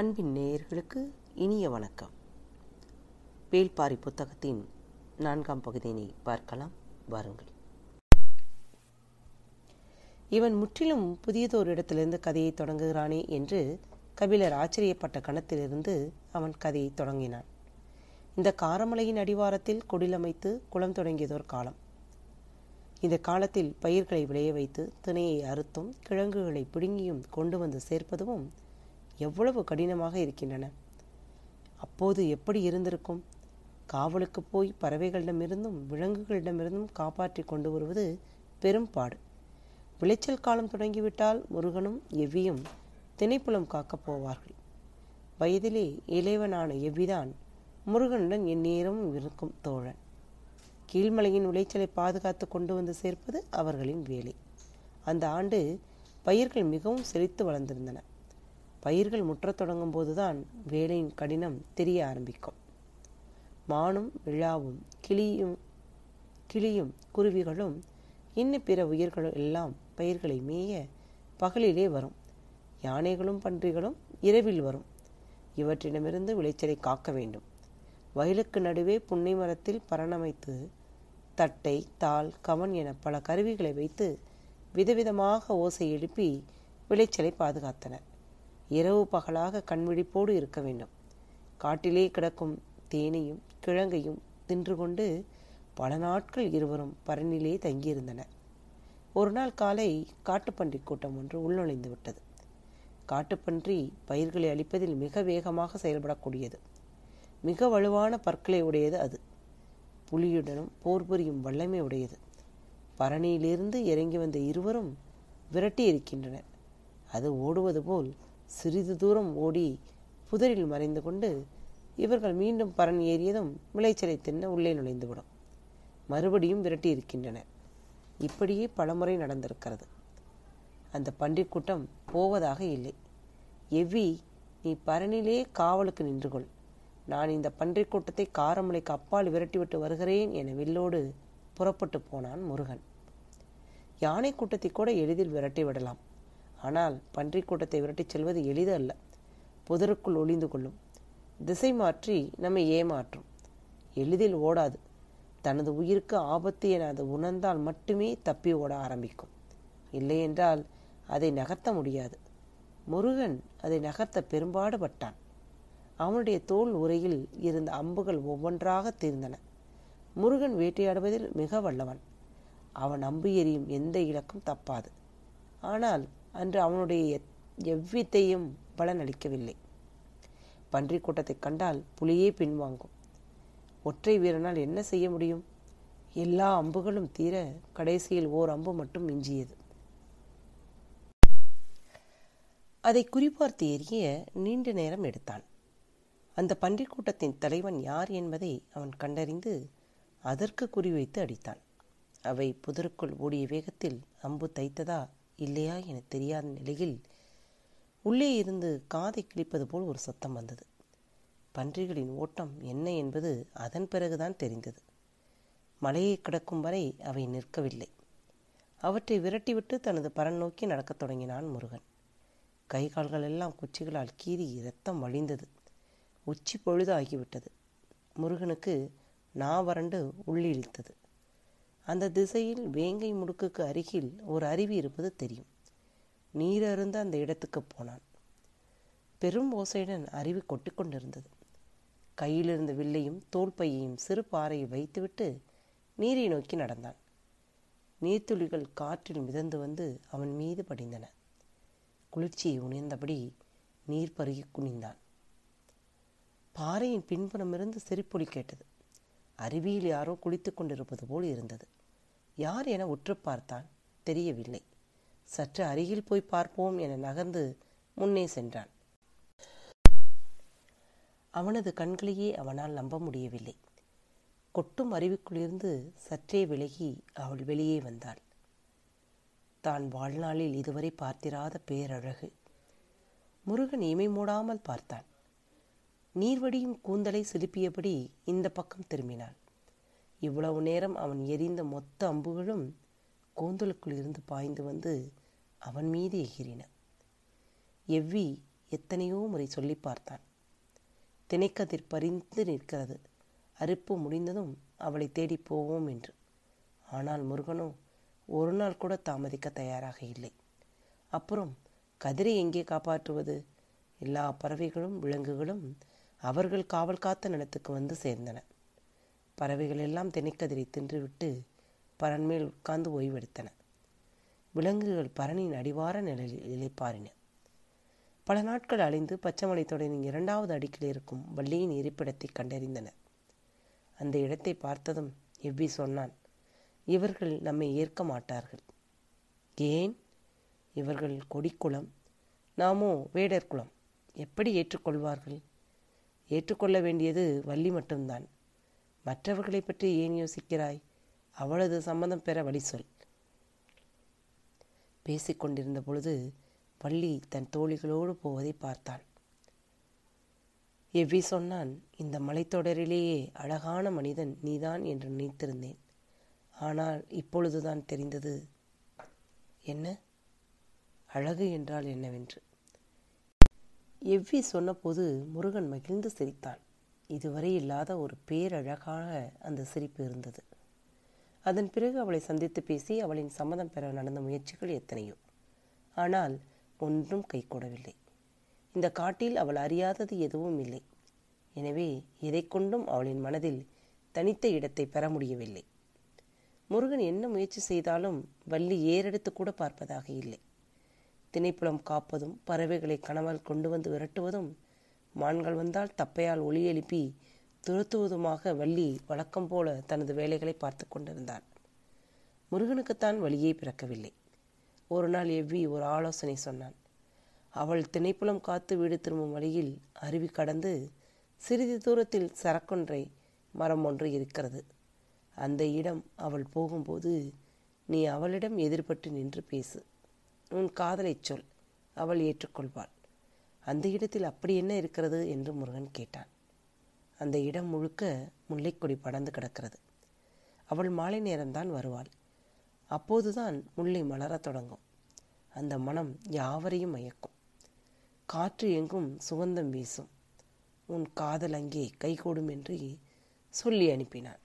அன்பின் நேயர்களுக்கு இனிய வணக்கம். வேல்பாரி புத்தகத்தின் நான்காம் பகுதியினை பார்க்கலாம். வாருங்கள். இவன் முற்றிலும் புதியதோர் இடத்திலிருந்து கதையை தொடங்குகிறானே என்று கபிலர் ஆச்சரியப்பட்ட கணத்திலிருந்து அவன் கதையை தொடங்கினான். இந்த காரமலையின் அடிவாரத்தில் குடிலமைத்து குளம் தொடங்கியதோர் காலம். இந்த காலத்தில் பயிர்களை விளைய வைத்து திணையை அறுத்தும் கிழங்குகளை பிடுங்கியும் கொண்டு வந்து சேர்ப்பதும் எவ்வளவு கடினமாக இருக்கின்றன? அப்போது எப்படி இருந்திருக்கும்? காவலுக்கு போய் பறவைகளிடமிருந்தும் விலங்குகளிடமிருந்தும் காப்பாற்றி கொண்டு வருவது பெரும்பாடு விளைச்சல் காலம் தொடங்கிவிட்டால் முருகனும் எவ்வியும் திணைப்புலம் காக்கப் போவார்கள். வயதிலே இளைவனான எவ்விதான் முருகனுடன் எந்நேரமும் இருக்கும் தோழன். கீழ்மலையின் விளைச்சலை பாதுகாத்து கொண்டு வந்து சேர்ப்பது அவர்களின் வேலை. அந்த ஆண்டு பயிர்கள் மிகவும் செழித்து வளர்ந்திருந்தன. பயிர்கள் முற்றத் தொடங்கும் போதுதான் வேலையின் கடினம் தெரிய ஆரம்பிக்கும். மானும் விழாவும் கிளியும் கிளியும் குருவிகளும் இன்னும் பிற உயிர்களும் எல்லாம் பயிர்களை மேய பகலிலே வரும். யானைகளும் பன்றிகளும் இரவில் வரும். இவற்றிடமிருந்து விளைச்சலை காக்க வேண்டும். வயலுக்கு நடுவே புன்னை மரத்தில் பரணமைத்து தட்டை தாள் கவன் என பல கருவிகளை வைத்து விதவிதமாக ஓசை எழுப்பி விளைச்சலை பாதுகாத்தனர். இரவு பகலாக கண்விழிப்போடு இருக்க வேண்டும். காட்டிலே கிடக்கும் தேனையும் கிழங்கையும் தின்று கொண்டு பல நாட்கள் இருவரும் பரணிலே தங்கியிருந்தனர். ஒரு நாள் காலை காட்டுப்பன்றி கூட்டம் ஒன்று உள்நுழைந்து விட்டது. காட்டுப்பன்றி பயிர்களை அழிப்பதில் மிக வேகமாக செயல்படக்கூடியது. மிக வலுவான பற்களை உடையது அது. புலியுடனும் போர் புரியும் வல்லமை உடையது. பரணியிலிருந்து இறங்கி வந்த இருவரும் விரட்டி இருக்கின்றனர் அது ஓடுவது போல் சிறிது தூரம் ஓடி புதரில் மறைந்து கொண்டு இவர்கள் மீண்டும் பரண் ஏறியதும் விளைச்சலை தின்ன உள்ளே நுழைந்துவிடும். மறுபடியும் விரட்டி இருக்கின்றனர் இப்படியே பலமுறை நடந்திருக்கிறது. அந்த பன்றிக் கூட்டம் போவதாக இல்லை. எவ்வி நீ பரணிலே காவலுக்கு நின்று கொள் நான் இந்த பன்றிக் கூட்டத்தை காரமலைக்கு அப்பால் விரட்டிவிட்டு வருகிறேன் என வில்லோடு புறப்பட்டு போனான் முருகன். யானை கூட்டத்தை கூட எளிதில் விரட்டி விடலாம். ஆனால் பன்றிக் கூட்டத்தை விரட்டிச் செல்வது எளிது அல்ல. புதருக்குள் ஒளிந்து கொள்ளும். திசை மாற்றி நம்மை ஏமாற்றும். எளிதில் ஓடாது. தனது உயிருக்கு ஆபத்து என அது உணர்ந்தால் மட்டுமே தப்பி ஓட ஆரம்பிக்கும். இல்லையென்றால் அதை நகர்த்த முடியாது. முருகன் அதை நகர்த்த பெரும்பாடுபட்டான். அவனுடைய தோல் உரையில் இருந்த அம்புகள் ஒவ்வொன்றாக தீர்ந்தன. முருகன் வேட்டையாடுவதில் மிக வல்லவன். அவன் அம்பு எறியும் எந்த இலக்கும் தப்பாது. ஆனால் அன்று அவனுடைய எவ்வித்தையும் பலனளிக்கவில்லை. பன்றி கூட்டத்தை கண்டால் புலியே பின்வாங்கும். ஒற்றை வீரனால் என்ன செய்ய முடியும்? எல்லா அம்புகளும் தீர கடைசியில் ஓர் அம்பு மட்டும் மிஞ்சியது. அதை குறிப்பார்த்து எறிய நீண்ட நேரம் எடுத்தான். அந்த பன்றிக் கூட்டத்தின் தலைவன் யார் என்பதை அவன் கண்டறிந்து அதற்கு குறிவைத்து அடித்தான். அவை புதருக்குள் ஓடிய வேகத்தில் அம்பு தைத்ததா இல்லையா என தெரியாத நிலையில் உள்ளே இருந்து காதை கிழிப்பது போல் ஒரு சத்தம் வந்தது. பன்றிகளின் ஓட்டம் என்ன என்பது அதன் பிறகுதான் தெரிந்தது. மலையை கிடக்கும் வரை அவை நிற்கவில்லை. அவற்றை விரட்டிவிட்டு தனது பரன் நோக்கி நடக்கத் தொடங்கினான் முருகன். கை கால்கள் எல்லாம் குச்சிகளால் கீறி இரத்தம் வழிந்தது. உச்சி பொழுது ஆகிவிட்டது முருகனுக்கு நா வறண்டு உள்ளிழித்தது. அந்த திசையில் வேங்கை முடுக்குக்கு அருகில் ஒரு அருவி இருப்பது தெரியும். நீர் அருந்த அந்த இடத்துக்கு போனான். பெரும் ஓசையுடன் அருவி கொட்டி கொண்டிருந்தது. கையிலிருந்த வில்லையும் தோல் பையையும் சிறு பாறையை வைத்துவிட்டு நீரை நோக்கி நடந்தான். நீர்த்துளிகள் காற்றில் மிதந்து வந்து அவன் மீது படிந்தன. குளிர்ச்சியை உணர்ந்தபடி நீர் பருகி குனிந்தான். பாறையின் பின்புறமிருந்து சிரிப்பொலி கேட்டது. அருவியில் யாரோ குளித்துக் கொண்டிருப்பது போல் இருந்தது. யார் என உற்று பார்த்தான்? தெரியவில்லை. சற்று அருகில் போய் பார்ப்போம் என நகர்ந்து முன்னே சென்றான். அவனது கண்களையே அவனால் நம்ப முடியவில்லை. கொட்டும் அருவிக்குள்ளிருந்து சற்றே விலகி அவள் வெளியே வந்தாள். தான் வாழ்நாளில் இதுவரை பார்த்திராத பேரழகு. முருகன் இமை மூடாமல் பார்த்தான். நீர்வடியும் கூந்தலை சிலுப்பியபடி இந்த பக்கம் திரும்பினாள். இவ்வளவு நேரம் அவன் எரிந்த மொத்த அம்புகளும் கூந்தலுக்குள் இருந்து பாய்ந்து வந்து அவன் மீது எகிறின. எவ்வி எத்தனையோ முறை சொல்லி பார்த்தான். திணைக்கதிர் பறிந்து நிற்கிறது. அறுப்பு முடிந்ததும் அவளை தேடி போவோம் என்று. ஆனால் முருகனோ ஒரு நாள் கூட தாமதிக்க தயாராக இல்லை. அப்புறம் கதிரை எங்கே காப்பாற்றுவது? எல்லா பறவைகளும் விலங்குகளும் அவர்கள் காவல் காத்த நிலத்துக்கு வந்து சேர்ந்தன பறவைகள் எல்லாம் தினைக்கதிரை தின்றுவிட்டு பரன்மேல் உட்கார்ந்து ஓய்வெடுத்தன விலங்குகள் பரணியின் அடிவார நிலையில் இழைப்பாறின பல நாட்கள் அழிந்து பச்சைமலை தொடரின் இரண்டாவது அடுக்கில் இருக்கும் வள்ளியின் இருப்பிடத்தை கண்டறிந்தனர். அந்த இடத்தை பார்த்ததும் எவ்வி சொன்னான் இவர்கள் நம்மை ஏற்க மாட்டார்கள். ஏன்? இவர்கள் கொடிக்குளம். நாமோ வேடர் குலம் எப்படி ஏற்றுக்கொள்வார்கள்? ஏற்றுக்கொள்ள வேண்டியது வள்ளி மட்டும்தான். மற்றவர்களை பற்றி ஏன் யோசிக்கிறாய்? அவளது சம்மதம் பெற வழி சொல். பேசிக்கொண்டிருந்த பொழுது வள்ளி தன் தோழிகளோடு போவதை பார்த்தாள். எவ்வி சொன்னான் இந்த மலைத்தொடரிலேயே அழகான மனிதன் நீதான் என்று நினைத்திருந்தேன். ஆனால் இப்பொழுதுதான் தெரிந்தது. என்ன? அழகு என்றால் என்னவென்று? எவ்வி சொன்னபோது முருகன் மகிழ்ந்து சிரித்தான் இதுவரை இல்லாத ஒரு பேரழகாக அந்த சிரிப்பு இருந்தது. அதன் பிறகு அவளை சந்தித்து பேசி அவளின் சம்மதம் பெற நடந்த முயற்சிகள் எத்தனையோ. ஆனால் ஒன்றும் கைகூடவில்லை இந்த காட்டில் அவள் அறியாதது எதுவும் இல்லை. எனவே எதை கொண்டும் அவளின் மனதில் தனித்த இடத்தை பெற முடியவில்லை. முருகன் என்ன முயற்சி செய்தாலும் வள்ளி ஏறெடுத்து கூட பார்ப்பதாக இல்லை. திணைப்புலம் காப்பதும் பறவைகளை கணவல் கொண்டு வந்து விரட்டுவதும் மான்கள் வந்தால் தப்பையால் ஒளி எழுப்பி துரத்துவதுமாக வள்ளி வழக்கம் போல தனது வேலைகளை பார்த்து கொண்டிருந்தாள் முருகனுக்குத்தான் வழியே பிறக்கவில்லை. ஒரு நாள் எவ்வி ஒரு ஆலோசனை சொன்னான். அவள் திணைப்புலம் காத்து வீடு திரும்பும் வழியில் அருவி கடந்து சிறிது தூரத்தில் சரக்கொன்றை மரம் ஒன்று இருக்கிறது. அந்த இடம் அவள் போகும்போது நீ அவளிடம் எதிர்பட்டு நின்று பேசு. உன் காதலை சொல். அவள் ஏற்றுக்கொள்வாள். அந்த இடத்தில் அப்படி என்ன இருக்கிறது? என்று முருகன் கேட்டான். அந்த இடம் முழுக்க முல்லைக்கொடி படர்ந்து கிடக்கிறது. அவள் மாலை நேரம்தான் வருவாள். அப்போதுதான் முல்லை மலரத் தொடங்கும். அந்த மனம் யாவரையும் மயக்கும். காற்று எங்கும் சுகந்தம் வீசும். உன் காதல் அங்கே கைகூடும் என்று சொல்லி அனுப்பினான்.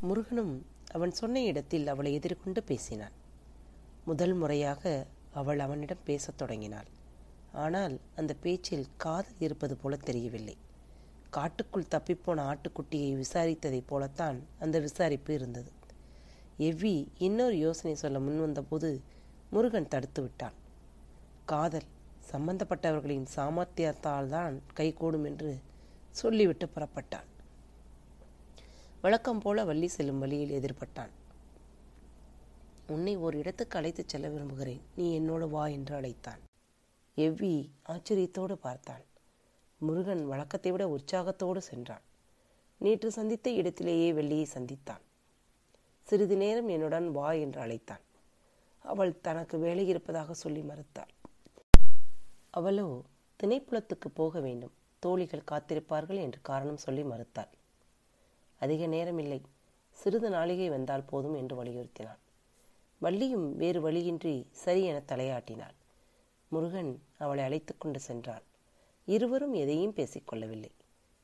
முருகனும் அவன் சொன்ன இடத்தில் அவளை எதிர்கொண்டு பேசினான். முதல் முறையாக அவள் அவனிடம் பேசத் தொடங்கினாள். ஆனால் அந்த பேச்சில் காதல் இருப்பது போல தெரியவில்லை. காட்டுக்குள் தப்பிப்போன ஆட்டுக்குட்டியை விசாரித்ததைப் போலத்தான் அந்த விசாரிப்பு இருந்தது. எவ்வி இன்னொரு யோசனை சொல்ல முன்வந்தபோது முருகன் தடுத்து விட்டான். காதல் சம்பந்தப்பட்டவர்களின் சாமர்த்தியத்தால் தான் கைகூடும் என்று சொல்லிவிட்டு புறப்பட்டான். வழக்கம் போல வள்ளி செல்லும் வழியில் எதிர்பட்டான். உன்னை ஒரு இடத்துக்கு அழைத்துச் செல்ல விரும்புகிறேன். நீ என்னோடு வா என்று அழைத்தான். எவ்வி ஆச்சரியத்தோடு பார்த்தான் முருகன் வழக்கத்தை விட உற்சாகத்தோடு சென்றான். நேற்று சந்தித்த இடத்திலேயே வெள்ளியை சந்தித்தான். சிறிது நேரம் என்னுடன் வா என்று அழைத்தான். அவள் தனக்கு வேலை இருப்பதாக சொல்லி மறுத்தாள். அவளோ திணைப்புலத்துக்கு போக வேண்டும். தோழிகள் காத்திருப்பார்கள் என்று காரணம் சொல்லி மறுத்தாள். அதிக நேரமில்லை. சிறிது நாளிகை வந்தால் போதும் என்று வலியுறுத்தினான். வள்ளியும் வேறு வழியின்றி சரி என தலையாட்டினாள். முருகன் அவளை அழைத்து கொண்டு சென்றான். இருவரும் எதையும் பேசிக்கொள்ளவில்லை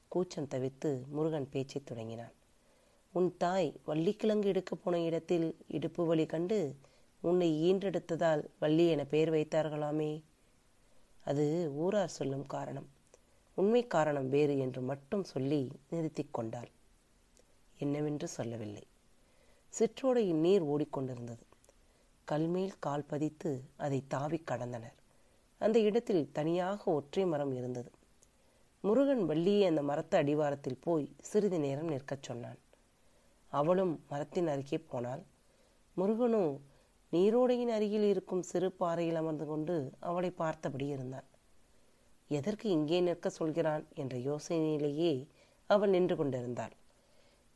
கூச்சம் தவிர்த்து முருகன் பேச்சைத் தொடங்கினான். உன் தாய் வள்ளிக்கிழங்கு எடுக்கப் போன இடத்தில் இடுப்பு வலி கண்டு உன்னை ஈன்றெடுத்ததால் வள்ளி என பெயர் வைத்தார்களாமே? அது ஊரார் சொல்லும் காரணம். உண்மை காரணம் வேறு என்று மட்டும் சொல்லி நிறுத்தி கொண்டாள். என்னவென்று சொல்லவில்லை. சிற்றோடையின் நீர் ஓடிக்கொண்டிருந்தது. கல்மேல் கால் பதித்து அதை தாவி கடந்தனர். அந்த இடத்தில் தனியாக ஒற்றை மரம் இருந்தது. முருகன் வள்ளியை அந்த மரத்து அடிவாரத்தில் போய் சிறிது நேரம் நிற்கச் சொன்னான். அவளும் மரத்தின் அருகே போனாள். முருகனோ நீரோடையின் அருகில் இருக்கும் சிறு பாறையில் அமர்ந்து கொண்டு அவளை பார்த்தபடி இருந்தான். எதற்கு இங்கே நிற்க சொல்கிறான்? என்ற யோசனையிலேயே அவள் நின்று கொண்டிருந்தாள்.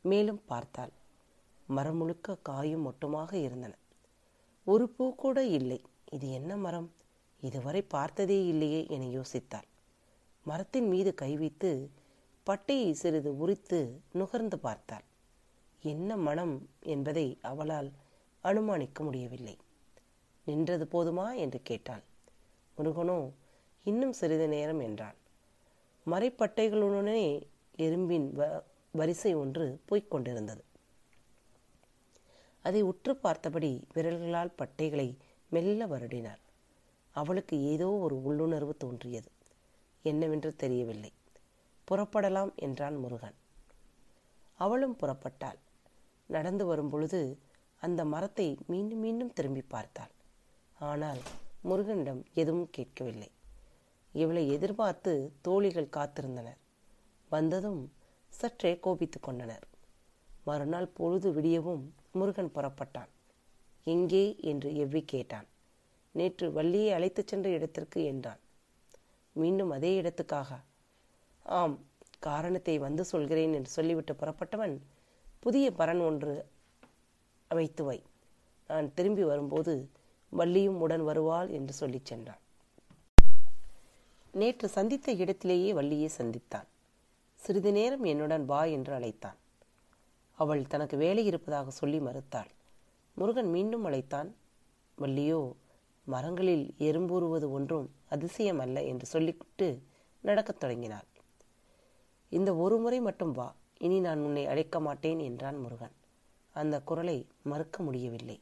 மேலும் பார்த்தாள். மரம் முழுக்க காயும் மொட்டுமாக இருந்தன. ஒரு பூ கூட இல்லை. இது என்ன மரம்? இதுவரை பார்த்ததே இல்லையே என யோசித்தாள். மரத்தின் மீது கை வைத்து பட்டையை சிறிது உரித்து நுகர்ந்து பார்த்தாள். என்ன மனம் என்பதை அவளால் அனுமானிக்க முடியவில்லை. நின்றது போதுமா என்று கேட்டாள். முருகனோ இன்னும் சிறிது நேரம் என்றான். மறைப்பட்டைகளுடனே எறும்பின் வ வரிசை ஒன்று போய்க் கொண்டிருந்தது. அதை உற்று பார்த்தபடி விரல்களால் பட்டைகளை மெல்ல வருடினார் அவளுக்கு ஏதோ ஒரு உள்ளுணர்வு தோன்றியது. என்னவென்று தெரியவில்லை. புறப்படலாம் என்றான் முருகன். அவளும் புறப்பட்டாள். நடந்து வரும்பொழுது அந்த மரத்தை மீண்டும் மீண்டும் திரும்பி பார்த்தாள். ஆனால் முருகனிடம் எதுவும் கேட்கவில்லை. இவளை எதிர்பார்த்து தோழிகள் காத்திருந்தனர். வந்ததும் சற்றே கோபித்துக் கொண்டனர். மறுநாள் பொழுது விடியவும் முருகன் புறப்பட்டான். எங்கே? என்று எவ்வி கேட்டான். நேற்று வள்ளியை அழைத்துச் சென்ற இடத்திற்கு என்றான். மீண்டும் அதே இடத்துக்காக. ஆம் காரணத்தை வந்து சொல்கிறேன் என்று சொல்லிவிட்டு புறப்பட்டவன் புதிய பரன் ஒன்று அமைத்து வை. நான் திரும்பி வரும்போது வள்ளியும் உடன் வருவாள் என்று சொல்லிச் சென்றான். நேற்று சந்தித்த இடத்திலேயே வள்ளியை சந்தித்தான். சிறிது நேரம் என்னுடன் வா என்று அழைத்தான். அவள் தனக்கு வேலை இருப்பதாக சொல்லி மறுத்தாள். முருகன் மீண்டும் அழைத்தான். வள்ளியோ மரங்களில் எறும்பூறுவது ஒன்றும் அதிசயம் அல்ல என்று சொல்லிவிட்டு நடக்கத் தொடங்கினாள். இந்த ஒரு முறை மட்டும் வா இனி நான் உன்னை அழைக்க மாட்டேன் என்றான் முருகன். அந்த குரலை மறுக்க முடியவில்லை.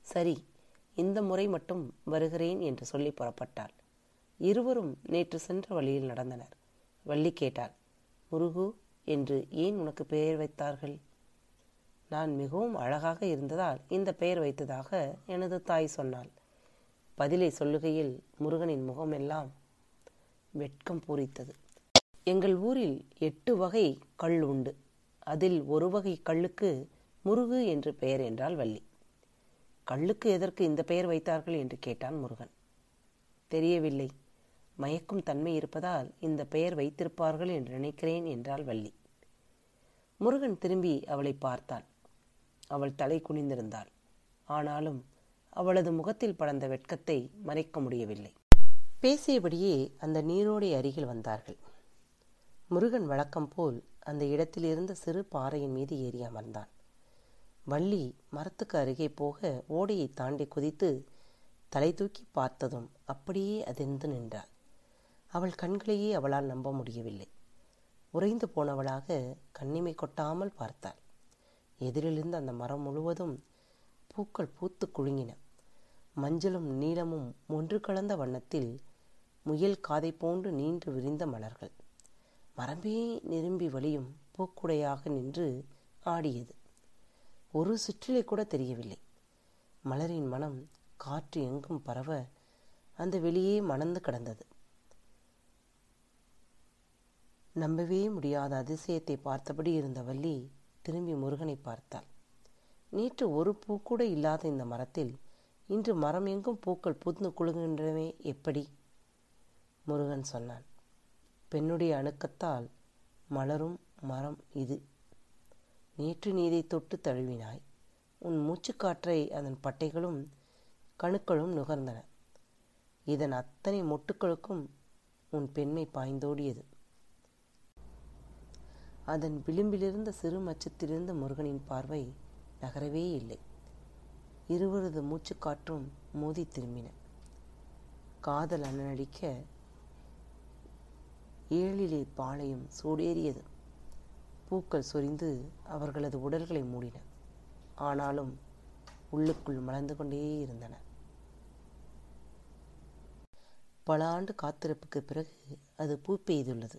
சரி இந்த முறை மட்டும் வருகிறேன் என்று சொல்லி புறப்பட்டாள். இருவரும் நேற்று சென்ற வழியில் நடந்தனர். வள்ளி கேட்டாள். முருகு என்று ஏன் உனக்கு பெயர் வைத்தார்கள்? நான் மிகவும் அழகாக இருந்ததால் இந்த பெயர் வைத்ததாக எனது தாய் சொன்னாள். பதிலை சொல்லுகையில் முருகனின் முகமெல்லாம் வெட்கம் பூரித்தது. எங்கள் ஊரில் எட்டு வகை கல் உண்டு. அதில் ஒரு வகை கல்லுக்கு முருகு என்று பெயர் என்றால் வள்ளி. கல்லுக்கு எதற்கு இந்த பெயர் வைத்தார்கள் என்று கேட்டான் முருகன். தெரியவில்லை. மயக்கும் தன்மை இருப்பதால் இந்த பெயர் வைத்திருப்பார்கள் என்று நினைக்கிறேன் என்றாள் வள்ளி. முருகன் திரும்பி அவளை பார்த்தான் அவள் தலை குனிந்திருந்தாள். ஆனாலும் அவளது முகத்தில் படந்த வெட்கத்தை மறைக்க முடியவில்லை. பேசியபடியே அந்த நீரோடை அருகில் வந்தார்கள். முருகன் வழக்கம் போல் அந்த இடத்தில் இருந்த சிறு பாறையின் மீது ஏறி அமர்ந்தான் வள்ளி மரத்துக்கு அருகே போக ஓடையை தாண்டி குதித்து தலை தூக்கி பார்த்ததும் அப்படியே அதிர்ந்து நின்றாள். அவள் கண்களையே அவளால் நம்ப முடியவில்லை. உறைந்து போனவளாக கண்ணிமை கொட்டாமல் பார்த்தாள். எதிரிலிருந்து அந்த மரம் முழுவதும் பூக்கள் பூத்து குலுங்கின. மஞ்சளும் நீளமும் ஒன்று கலந்த வண்ணத்தில் முயல் காதை போன்று நீண்டு விரிந்த மலர்கள். மரமே நிரும்பி வழியும் பூக்குடையாக நின்று ஆடியது. ஒரு சுற்றிலை கூட தெரியவில்லை. மலரின் மனம் காற்று எங்கும் பரவ அந்த வெளியே மணந்து கிடந்தது. நம்பவே முடியாத அதிசயத்தை பார்த்தபடி இருந்த வள்ளி திரும்பி முருகனை பார்த்தாள். நேற்று ஒரு பூ கூட இல்லாத இந்த மரத்தில் இன்று மரம் எங்கும் பூக்கள் புதுந்து குலுங்குகின்றனவே எப்படி? முருகன் சொன்னான். பெண்ணுடைய அணுக்கத்தால் மலரும் மரம் இது. நேற்று நீதை தொட்டு தழுவினாய். உன் மூச்சுக்காற்றை அதன் பட்டைகளும் கணுக்களும் நுகர்ந்தன. இதன் அத்தனை மொட்டுக்களுக்கும் உன் பெண்மை பாய்ந்தோடியது. அதன் விளிம்பிலிருந்த சிறு மச்சத்திலிருந்து முருகனின் பார்வை நகரவே இல்லை. இருவரது மூச்சுக்காற்றும் மோதி திரும்பின. காதல் அண்ணடிக்க ஏழிலே பாளையம் சூடேறியது. பூக்கள் சொரிந்து அவர்களது உடல்களை மூடின. ஆனாலும் உள்ளுக்குள் மலர்ந்து கொண்டே இருந்தன. பல ஆண்டு காத்திருப்புக்கு பிறகு அது பூ பெய்துள்ளது.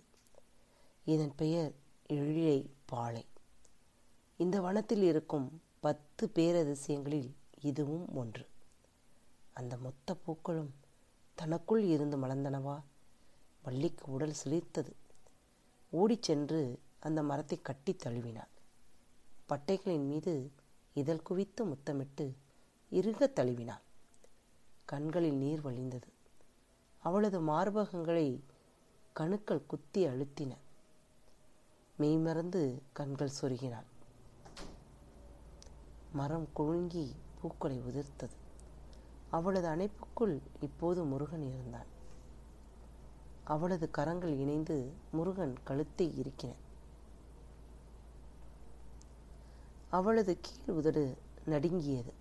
இதன் பெயர் எழிலை பாலை இந்த வனத்தில் இருக்கும் பத்து பேரதிசயங்களில் இதுவும் ஒன்று. அந்த மொத்த பூக்களும் தனக்குள் இருந்து மலர்ந்தனவா? வள்ளிக்கு உடல் சிலிர்த்தது. ஓடிச் சென்று அந்த மரத்தை கட்டி தழுவினாள். பட்டைகளின் மீது இதழ் குவித்து முத்தமிட்டு இறுக தழுவினாள். கண்களில் நீர் வழிந்தது. அவளது மார்பகங்களை கணுக்கள் குத்தி அழுத்தின. மெய்மறந்து கண்கள் சொருகினாள். மரம் குழுங்கி பூக்களை உதிர்த்தது. அவளது அணைப்புக்குள் இப்போது முருகன் இருந்தான். அவளது கரங்கள் இணைந்து முருகன் கழுத்தை இருக்கின அவளது கீழ் உதடு நடுங்கியது.